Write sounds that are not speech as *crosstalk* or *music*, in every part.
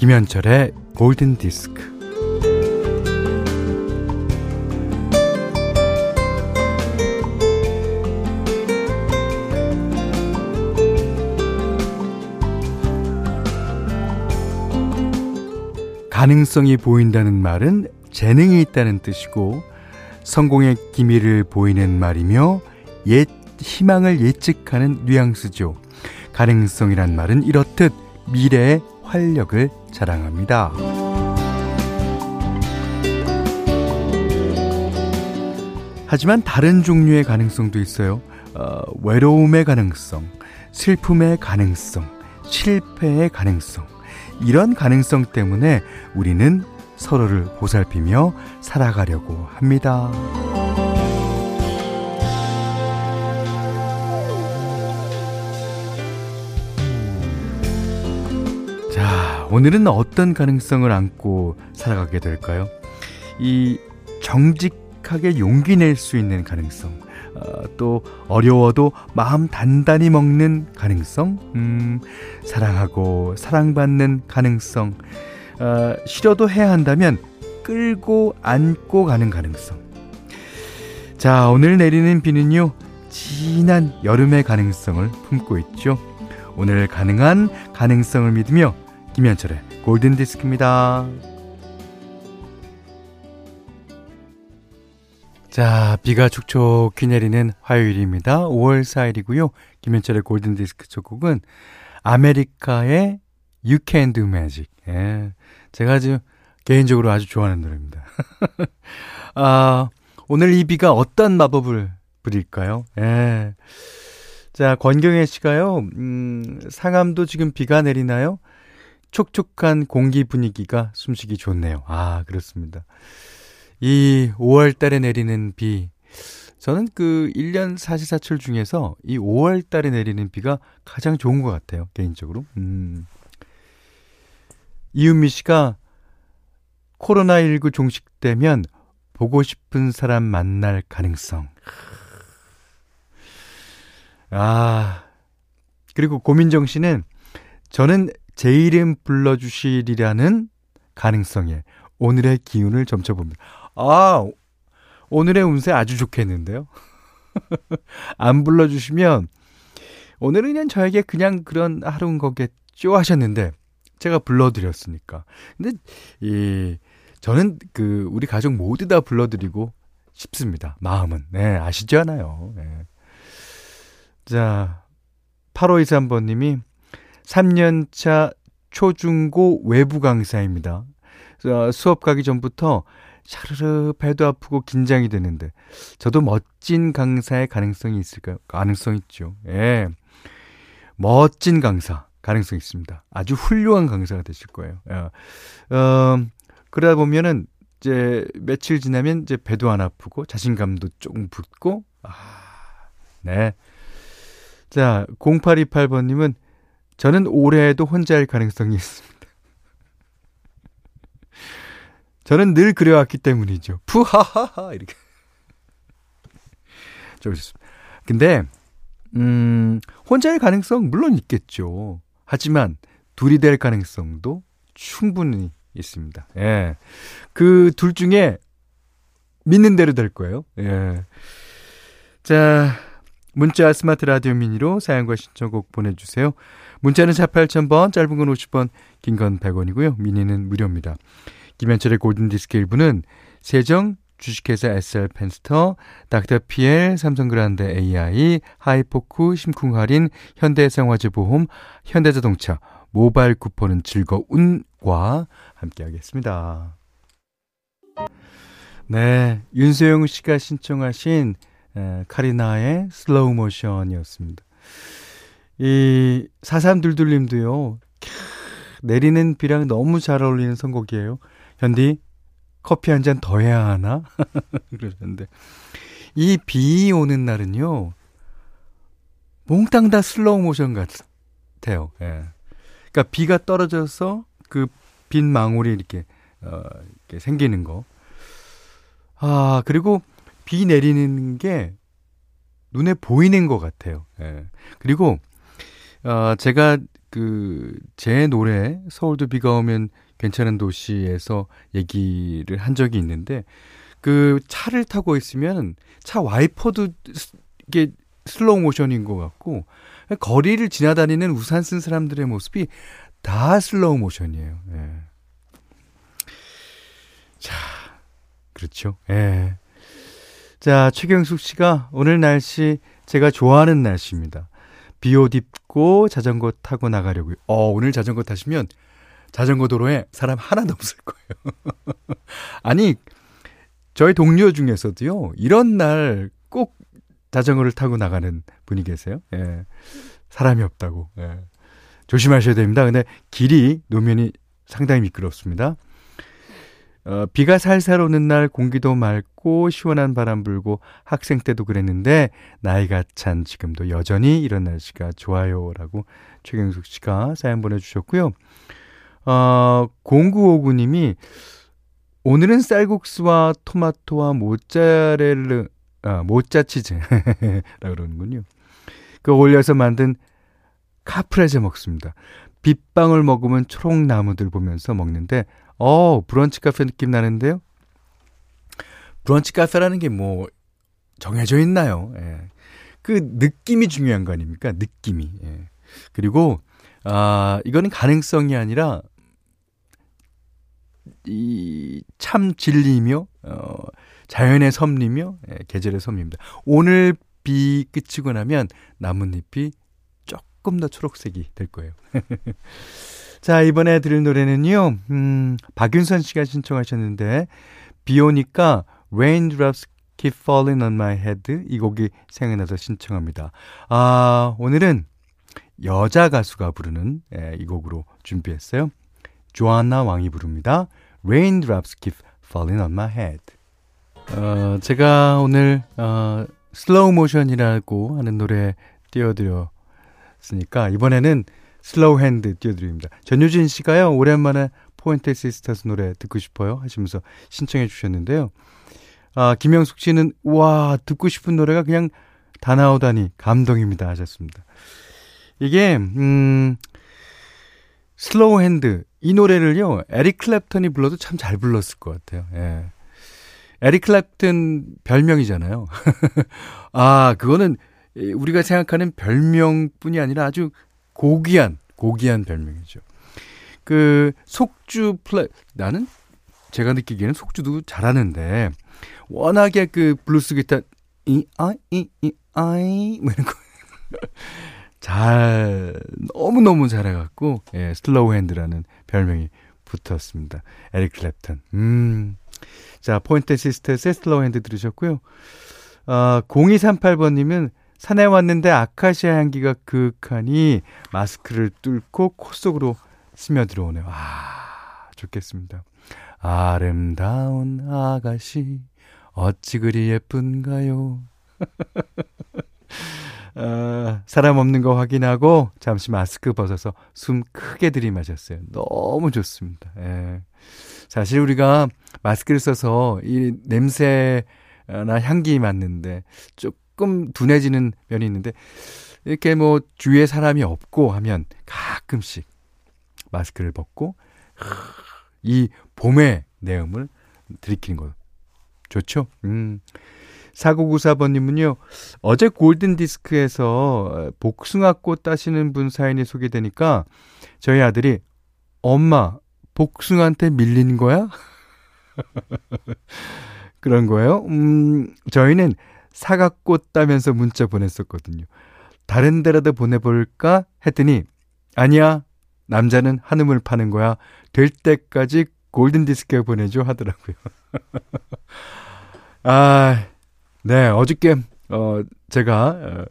김현철의 골든 디스크. 가능성이 보인다는 말은 재능이 있다는 뜻이고 성공의 기미를 보이는 말이며 옛 희망을 예측하는 뉘앙스죠. 가능성이란 말은 이렇듯 미래의 활력을 자랑합니다. 하지만 다른 종류의 가능성도 있어요. 어, 외로움의 가능성, 슬픔의 가능성, 실패의 가능성. 이런 가능성 때문에 우리는 서로를 보살피며 살아가려고 합니다. 오늘은 어떤 가능성을 안고 살아가게 될까요? 이 정직하게 용기 낼 수 있는 가능성, 어, 또 어려워도 마음 단단히 먹는 가능성, 음, 사랑하고 사랑받는 가능성, 어, 싫어도 해야 한다면 끌고 안고 가는 가능성. 자, 오늘 내리는 비는요, 진한 여름의 가능성을 품고 있죠. 오늘 가능한 가능성을 믿으며 김현철의 골든 디스크입니다. 자, 비가 촉촉히 내리는 화요일입니다. 5월 4일이고요. 김현철의 골든 디스크 첫 곡은 아메리카의 You Can Do Magic. 예. 제가 아주 개인적으로 아주 좋아하는 노래입니다. *laughs* 아, 오늘 이 비가 어떤 마법을 부릴까요? 예. 자, 권경혜 씨가요, 음, 상암도 지금 비가 내리나요? 촉촉한 공기 분위기가 숨쉬기 좋네요. 아, 그렇습니다. 이 5월 달에 내리는 비, 저는 그 1년 사시사철 중에서 이 5월 달에 내리는 비가 가장 좋은 것 같아요, 개인적으로. 음. 이은미 씨가 코로나19 종식되면 보고 싶은 사람 만날 가능성. 아, 그리고 고민정 씨는 저는 제 이름 불러주시리라는 가능성에 오늘의 기운을 점쳐봅니다. 아, 오늘의 운세 아주 좋겠는데요? *laughs* 안 불러주시면 오늘은 그냥 저에게 그냥 그런 하루인 거겠죠 하셨는데 제가 불러드렸으니까. 근데 이 저는 그 우리 가족 모두 다 불러드리고 싶습니다. 마음은 네 아시잖아요. 네. 자 8523번님이 3년차 초중고 외부 강사입니다. 수업 가기 전부터 샤르르 배도 아프고 긴장이 되는데 저도 멋진 강사의 가능성이 있을까요? 가능성 있죠. 예. 멋진 강사 가능성 있습니다. 아주 훌륭한 강사가 되실 거예요. 예. 어, 그러다 보면은 이제 며칠 지나면 이제 배도 안 아프고 자신감도 조금 붙고 아, 네. 자, 0828번님은 저는 올해에도 혼자일 가능성이 있습니다. 저는 늘 그래왔기 때문이죠. 푸하하하 이렇게. 좋습니다. 근데 음, 혼자일 가능성 물론 있겠죠. 하지만 둘이 될 가능성도 충분히 있습니다. 예. 그 둘 중에 믿는 대로 될 거예요. 예. 자, 문자 스마트 라디오 미니로 사연과 신청곡 보내주세요. 문자는 4 8000번, 짧은 건 50번, 긴건 100원이고요. 미니는 무료입니다. 김현철의 골든디스크 일부는 세정, 주식회사 SR 펜스터, 닥터피엘, 삼성그란데 AI, 하이포크, 심쿵할인, 현대생활재보험, 현대자동차, 모바일 쿠폰은 즐거운과 함께하겠습니다. 네, 윤소영 씨가 신청하신 에, 카리나의 슬로우 모션이었습니다. 이 사삼둘둘님도요. 내리는 비랑 너무 잘 어울리는 선곡이에요. 현디 커피 한 잔 더 해야 하나? *laughs* 그러셨는데 이 비 오는 날은요. 몽땅 다 슬로우 모션 같아요. 예. 그러니까 비가 떨어져서 그 빗방울이 이렇게 어 이렇게 생기는 거. 아, 그리고 비 내리는 게 눈에 보이는 것 같아요. 예. 그리고 어 제가 그, 제 노래, 서울도 비가 오면 괜찮은 도시에서 얘기를 한 적이 있는데, 그 차를 타고 있으면 차 와이퍼도 이게 슬로우 모션인 것 같고, 거리를 지나다니는 우산 쓴 사람들의 모습이 다 슬로우 모션이에요. 예. 자, 그렇죠. 예. 자, 최경숙 씨가 오늘 날씨 제가 좋아하는 날씨입니다. 비 옷 입고 자전거 타고 나가려고요. 어, 오늘 자전거 타시면 자전거 도로에 사람 하나도 없을 거예요. *laughs* 아니, 저희 동료 중에서도요, 이런 날 꼭 자전거를 타고 나가는 분이 계세요. 예. 사람이 없다고. 예. 조심하셔야 됩니다. 근데 길이, 노면이 상당히 미끄럽습니다. 어, 비가 살살 오는 날 공기도 맑고 시원한 바람 불고 학생 때도 그랬는데 나이가 찬 지금도 여전히 이런 날씨가 좋아요라고 최경숙 씨가 사연 보내주셨고요. 어, 0959님이 오늘은 쌀국수와 토마토와 모짜렐르, 아, 모짜 치즈라 *laughs* 그러는군요. 그 올려서 만든 카프레제 먹습니다. 빗방울 먹으면 초록 나무들 보면서 먹는데, 어, 브런치 카페 느낌 나는데요? 브런치 카페라는 게 뭐, 정해져 있나요? 예. 그 느낌이 중요한 거 아닙니까? 느낌이. 예. 그리고, 아, 이거는 가능성이 아니라, 이 참 진리며 어 자연의 섭리며 예, 계절의 섭리입니다. 오늘 비 그치고 나면 나뭇잎이 조금 더 초록색이 될 거예요. *laughs* 자, 이번에 들을 노래는요. 음, 박윤선 씨가 신청하셨는데 비 오니까 Raindrops Keep Falling on My Head 이 곡이 생각나서 신청합니다. 아, 오늘은 여자 가수가 부르는 예, 이 곡으로 준비했어요. 조안나 왕이 부릅니다. Raindrops keep falling on my head. 어, 제가 오늘 어, 슬로우 모션이라고 하는 노래 띄워드렸으니까 이번에는 Slow Hand 띄워드립니다. 전유진 씨가요 오랜만에 포인터 시스터스 노래 듣고 싶어요 하시면서 신청해 주셨는데요. 아, 김영숙 씨는 와 듣고 싶은 노래가 그냥 다 나오다니 감동입니다 하셨습니다. 이게 음 Slow Hand 이 노래를요, 에릭 클랩턴이 불러도 참 잘 불렀을 것 같아요. 예. 에릭 클랩턴 별명이잖아요. *laughs* 아, 그거는 우리가 생각하는 별명뿐이 아니라 아주 고귀한, 고귀한 별명이죠. 그, 속주 플레, 나는 제가 느끼기에는 속주도 잘하는데, 워낙에 그 블루스 기타, 이, 아, 이, 이, 아이, 뭐 이런 거. *laughs* 잘 너무너무 잘해갖고 예, Slow Hand라는 별명이 붙었습니다. 에릭 클랩턴. 음. 자, 포인터 시스터스의 Slow Hand 들으셨고요. 어, 0238번님은 산에 왔는데 아카시아 향기가 그윽하니 마스크를 뚫고 코 속으로 스며들어오네요. 아, 좋겠습니다. 아름다운 아가씨, 어찌 그리 예쁜가요? 어, *laughs* 사람 없는 거 확인하고 잠시 마스크 벗어서 숨 크게 들이마셨어요. 너무 좋습니다. 예. 사실 우리가 마스크를 써서 이 냄새나 향기 맡는데 조금 둔해지는 면이 있는데 이렇게 뭐 주위에 사람이 없고 하면 가끔씩 마스크를 벗고 이 봄의 내음을 들이키는 거 좋죠? 음. 4994번님은요, 어제 골든 디스크에서 복숭아꽃 따시는 분 사연이 소개되니까 저희 아들이, 엄마, 복숭아한테 밀린 거야? *laughs* 그런 거예요? 음, 저희는 사과꽃 따면서 문자 보냈었거든요. 다른 데라도 보내볼까? 했더니, 아니야, 남자는 한음을 파는 거야. 될 때까지 골든디스크에 보내줘 하더라고요. *laughs* 아, 네, 어저께, 어, 제가, 어,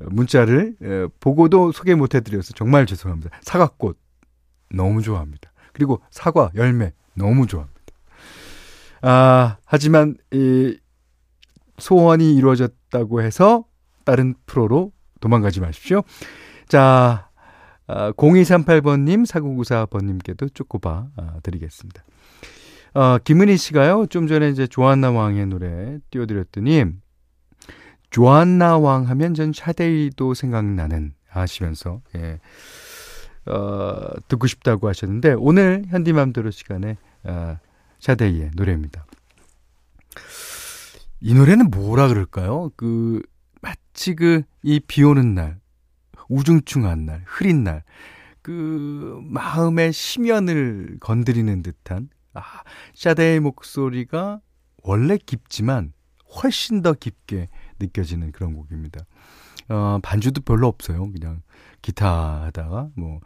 문자를, 어, 보고도 소개 못 해드려서 정말 죄송합니다. 사과꽃, 너무 좋아합니다. 그리고 사과, 열매, 너무 좋아합니다. 아, 하지만, 이, 소원이 이루어졌다고 해서, 다른 프로로 도망가지 마십시오. 자, 아, 0238번님, 4994번님께도 쪼꼬바 아, 드리겠습니다. 어, 김은희 씨가요, 좀 전에 이제 조한나 왕의 노래 띄워드렸더니, 조한나 왕 하면 전 샤데이도 생각나는 하시면서, 예. 어, 듣고 싶다고 하셨는데 오늘 현디맘대로 시간에 어, 샤데이의 노래입니다. 이 노래는 뭐라 그럴까요? 그 마치 그 이 비 오는 날, 우중충한 날, 흐린 날, 그 마음의 심연을 건드리는 듯한 아, 샤데의 목소리가 원래 깊지만 훨씬 더 깊게 느껴지는 그런 곡입니다. 어, 반주도 별로 없어요. 그냥 기타 하다가 뭐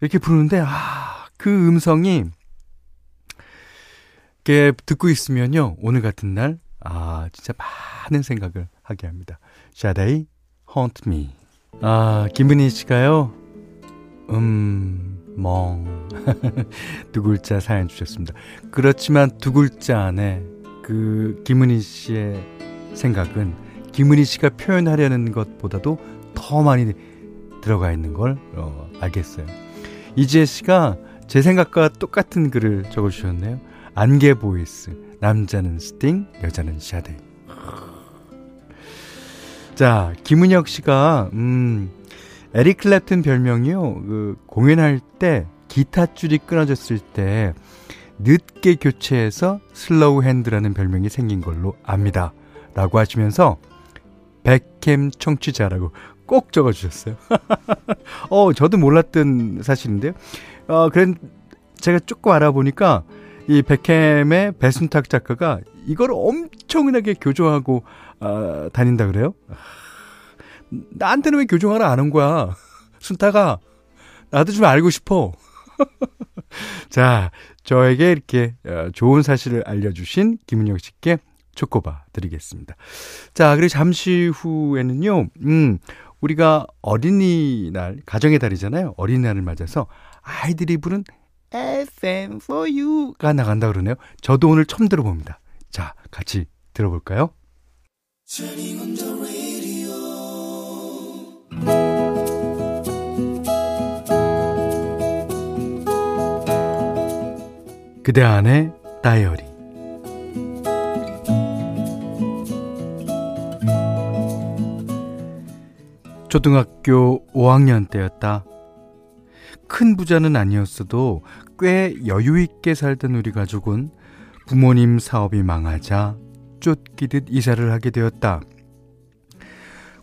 이렇게 부르는데 아, 그 음성이 이렇게 듣고 있으면요. 오늘 같은 날 아, 진짜 많은 생각을 하게 합니다. 샤데이 Haunt Me. 아, 김은희 씨가요. 음, 멍. *laughs* 두 글자 사연 주셨습니다. 그렇지만 두 글자 안에 그 김은희 씨의 생각은 김은희 씨가 표현하려는 것보다도 더 많이 들어가 있는 걸 어, 알겠어요. 이지혜 씨가 제 생각과 똑같은 글을 적어주셨네요. 안개 voice. 남자는 스팅, 여자는 샤데. 자, 김은혁 씨가, 음, 에릭 클랩튼 별명이요. 그, 공연할 때 기타 줄이 끊어졌을 때 늦게 교체해서 Slow Hand라는 별명이 생긴 걸로 압니다. 라고 하시면서 백캠 청취자라고 꼭 적어주셨어요. *laughs* 어, 저도 몰랐던 사실인데요. 어, 그런, 제가 조금 알아보니까 이 백캠의 배순탁 작가가 이걸 엄청나게 교조하고 어, 다닌다 그래요? 나한테는 왜 교조하라 안 한 거야? 순타가 나도 좀 알고 싶어. *laughs* 자, 저에게 이렇게 어, 좋은 사실을 알려주신 김은영 씨께 초코바 드리겠습니다. 자, 그리고 잠시 후에는요, 음, 우리가 어린이날, 가정의 달이잖아요. 어린이날을 맞아서 아이들이 부른 FM for you가 나간다 그러네요. 저도 오늘 처음 들어봅니다. 자, 같이 들어볼까요? 그대 안의 다이어리 초등학교 5학년 때였다. 큰 부자는 아니었어도 꽤 여유있게 살던 우리 가족은 부모님 사업이 망하자 쫓기듯 이사를 하게 되었다.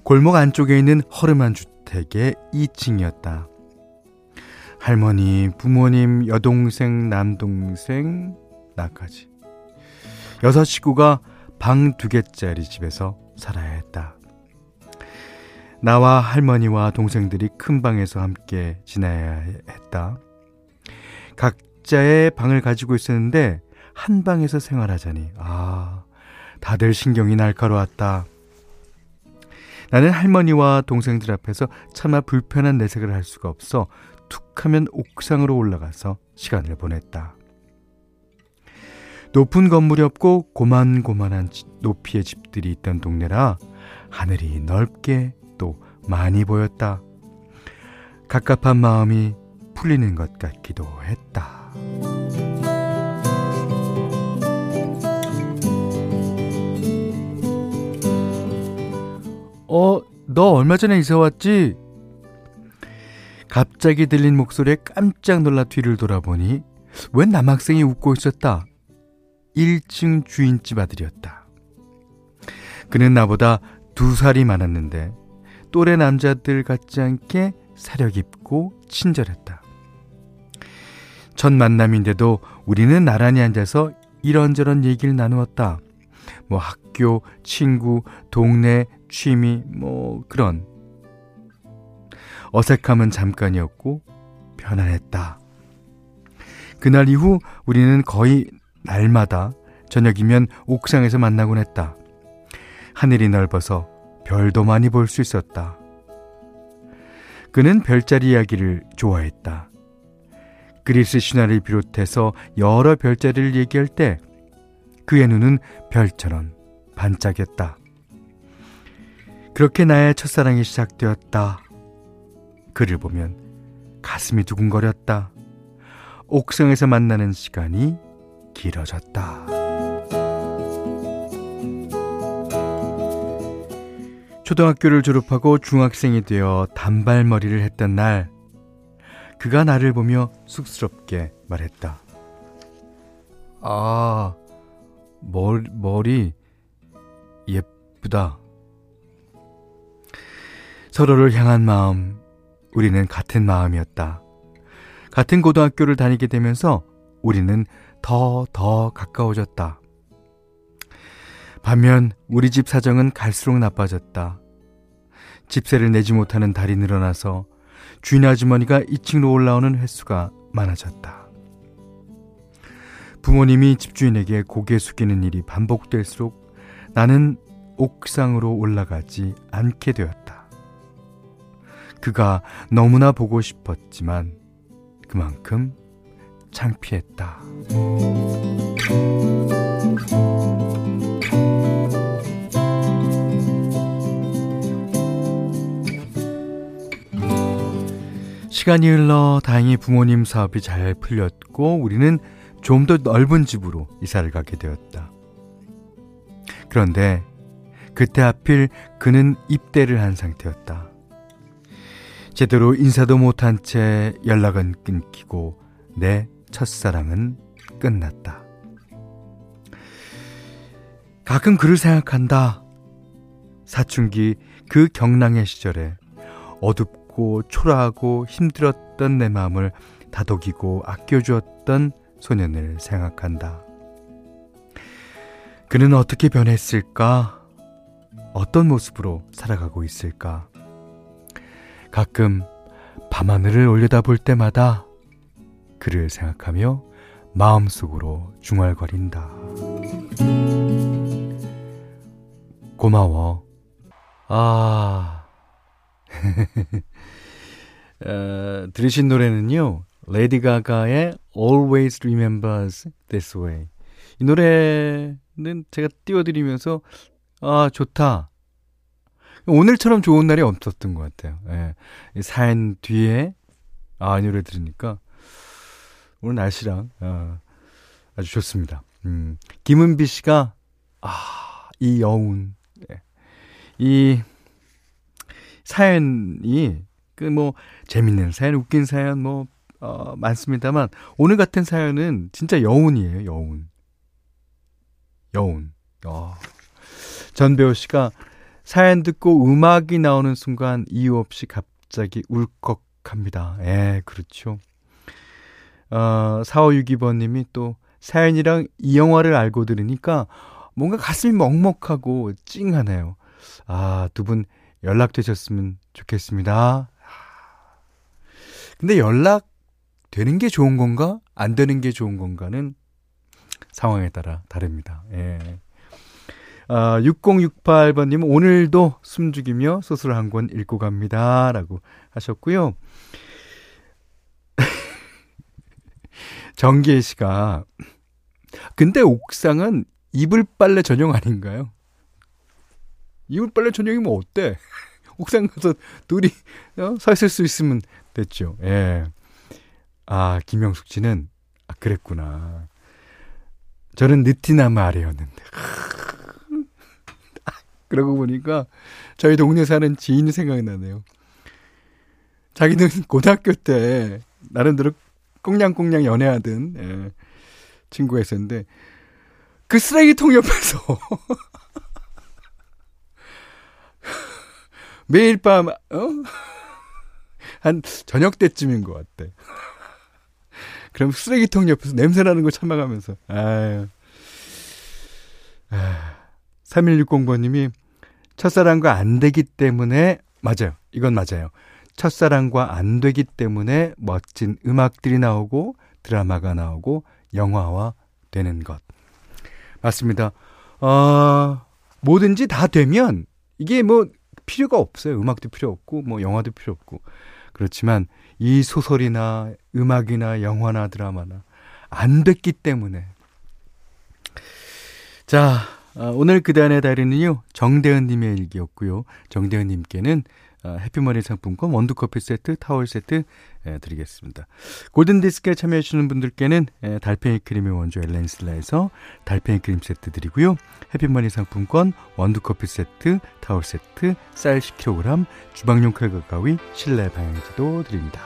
골목 안쪽에 있는 허름한 주택의 2층이었다. 할머니, 부모님, 여동생, 남동생, 나까지. 여섯 식구가 방 두 개짜리 집에서 살아야 했다. 나와 할머니와 동생들이 큰 방에서 함께 지내야 했다. 각자의 방을 가지고 있었는데 한 방에서 생활하자니 아 다들 신경이 날카로웠다. 나는 할머니와 동생들 앞에서 차마 불편한 내색을 할 수가 없어 툭하면 옥상으로 올라가서 시간을 보냈다. 높은 건물이 없고 고만고만한 높이의 집들이 있던 동네라 하늘이 넓게 또 많이 보였다. 갑갑한 마음이 풀리는 것 같기도 했다. 어, 너 얼마 전에 이사 왔지? 갑자기 들린 목소리에 깜짝 놀라 뒤를 돌아보니 웬 남학생이 웃고 있었다. 1층 주인집 아들이었다. 그는 나보다 두 살이 많았는데 또래 남자들 같지 않게 사려 깊고 친절했다. 첫 만남인데도 우리는 나란히 앉아서 이런저런 얘기를 나누었다. 뭐 학교, 친구, 동네, 취미, 뭐 그런. 어색함은 잠깐이었고 편안했다. 그날 이후 우리는 거의 날마다 저녁이면 옥상에서 만나곤 했다. 하늘이 넓어서 별도 많이 볼 수 있었다. 그는 별자리 이야기를 좋아했다. 그리스 신화를 비롯해서 여러 별자리를 얘기할 때 그의 눈은 별처럼 반짝였다. 그렇게 나의 첫사랑이 시작되었다. 그를 보면 가슴이 두근거렸다. 옥상에서 만나는 시간이 길어졌다. 초등학교를 졸업하고 중학생이 되어 단발머리를 했던 날 그가 나를 보며 쑥스럽게 말했다. 아, 머리, 머리 예쁘다. 서로를 향한 마음, 우리는 같은 마음이었다. 같은 고등학교를 다니게 되면서 우리는 더, 더 가까워졌다. 반면 우리 집 사정은 갈수록 나빠졌다. 집세를 내지 못하는 달이 늘어나서 주인 아주머니가 2층으로 올라오는 횟수가 많아졌다. 부모님이 집주인에게 고개 숙이는 일이 반복될수록 나는 옥상으로 올라가지 않게 되었다. 그가 너무나 보고 싶었지만 그만큼 창피했다. 시간이 흘러 다행히 부모님 사업이 잘 풀렸고 우리는 좀 더 넓은 집으로 이사를 가게 되었다. 그런데 그때 하필 그는 입대를 한 상태였다. 제대로 인사도 못한 채 연락은 끊기고 내 첫사랑은 끝났다. 가끔 그를 생각한다. 사춘기 그 경랑의 시절에 어둡고 초라하고 힘들었던 내 마음을 다독이고 아껴주었던 소년을 생각한다. 그는 어떻게 변했을까? 어떤 모습으로 살아가고 있을까? 가끔 밤하늘을 올려다볼 때마다 그를 생각하며 마음속으로 중얼거린다. 고마워. 아. *laughs* 어, 들으신 노래는요. 레이디 가가의 Always Remember Us This Way. 이 노래는 제가 띄워드리면서 아 좋다. 오늘처럼 좋은 날이 없었던 것 같아요. 예. 사연 뒤에 아, 이 노래 들으니까 오늘 날씨랑 어, 아주 좋습니다. 음, 김은비 씨가 아, 이 여운 예. 이 사연이 그 뭐 재밌는 사연, 웃긴 사연 뭐 어, 많습니다만 오늘 같은 사연은 진짜 여운이에요, 여운. 여운. 어. 전 배우 씨가 사연 듣고 음악이 나오는 순간 이유 없이 갑자기 울컥합니다. 예, 그렇죠. 어, 4562번님이 또 사연이랑 이 영화를 알고 들으니까 뭔가 가슴이 먹먹하고 찡하네요. 아, 두 분 연락되셨으면 좋겠습니다. 근데 연락 되는 게 좋은 건가? 안 되는 게 좋은 건가는 상황에 따라 다릅니다. 예. 아, 6068번님, 오늘도 숨죽이며 소설 한 권 읽고 갑니다. 라고 하셨고요. *laughs* 정기혜 씨가, 근데 옥상은 이불 빨래 전용 아닌가요? 이불 빨래 전용이면 어때? 옥상 가서 둘이 어? 서 있을 수 있으면 됐죠. 예. 아, 김영숙 씨는, 아, 그랬구나. 저는 느티나무 아래였는데. *laughs* 그러고 보니까 저희 동네 사는 지인이 생각이 나네요. 자기는 고등학교 때 나름대로 꽁냥꽁냥 연애하던 예, 친구가 있었는데 그 쓰레기통 옆에서 *laughs* 매일 밤 어? *laughs* 한 저녁 때쯤인 것 같아. 그럼 쓰레기통 옆에서 냄새 나는 거 참아가면서 아유. 아, 3160번님이 첫사랑과 안 되기 때문에 맞아요. 이건 맞아요. 첫사랑과 안 되기 때문에 멋진 음악들이 나오고 드라마가 나오고 영화화 되는 것. 맞습니다. 어, 뭐든지 다 되면 이게 뭐 필요가 없어요. 음악도 필요 없고 뭐 영화도 필요 없고. 그렇지만 이 소설이나 음악이나 영화나 드라마나 안 됐기 때문에 자, 어, 오늘 그단의 달인은요, 정대은님의 일기였고요. 정대은님께는 어, 아, 해피머니 상품권 원두커피 세트, 타월 세트 예, 드리겠습니다. 골든디스크에 참여해주시는 분들께는 예, 달팽이 크림의 원조 엘렌슬라에서 달팽이 크림 세트 드리고요. 해피머니 상품권 원두커피 세트, 타월 세트, 쌀 10kg, 주방용 칼과 가위, 실내 방향지도 드립니다.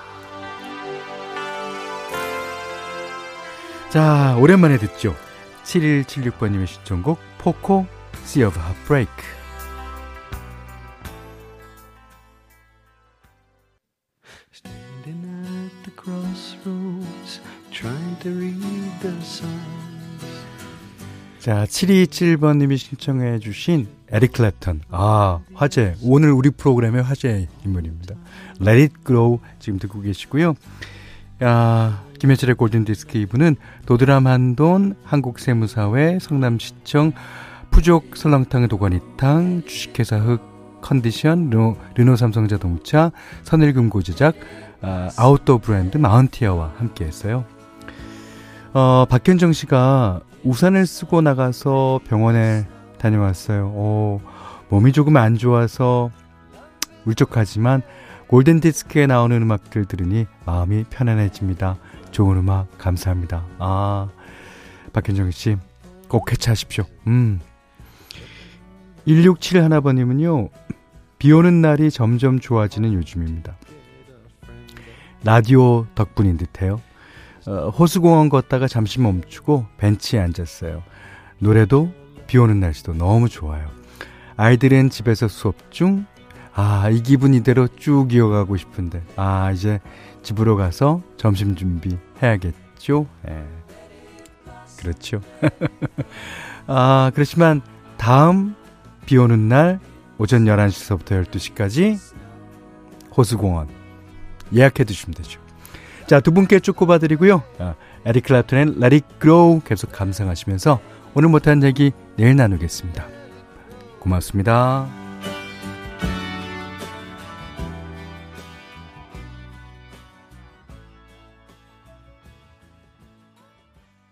자, 오랜만에 듣죠. 7176번님의 신청곡 포코 Sea of Heartbreak 자, 727번님이 신청해 주신 에릭 클랩턴. 아, 화제. 오늘 우리 프로그램의 화제 인물입니다. Let It Grow 지금 듣고 계시고요. 야, 김현철의 골든디스크 2부는 도드람 한돈, 한국세무사회, 성남시청, 푸족 설렁탕 도가니탕, 주식회사 흑, 컨디션, 르노, 르노 삼성자동차, 선일금고 제작, 아, 아웃도어 브랜드 마운티아와 함께 했어요. 어, 박현정 씨가 우산을 쓰고 나가서 병원에 다녀왔어요. 오, 몸이 조금 안 좋아서 울적하지만 골든 디스크에 나오는 음악들 들으니 마음이 편안해집니다. 좋은 음악 감사합니다. 아, 박현정 씨, 꼭 해체하십시오. 음. 1671번님은요, 비 오는 날이 점점 좋아지는 요즘입니다. 라디오 덕분인 듯해요. 어, 호수공원 걷다가 잠시 멈추고 벤치에 앉았어요. 노래도 비 오는 날씨도 너무 좋아요. 아이들은 집에서 수업 중, 아, 이 기분 이대로 쭉 이어가고 싶은데, 아, 이제 집으로 가서 점심 준비 해야겠죠? 예. 그렇죠. *laughs* 아, 그렇지만 다음 비 오는 날 오전 11시서부터 12시까지 호수공원 예약해 두시면 되죠. 자, 두 분께 쭉 꼽아드리고요. 아, 에릭 클랩튼의 Let It Grow 계속 감상하시면서 오늘 못한 얘기 내일 나누겠습니다. 고맙습니다.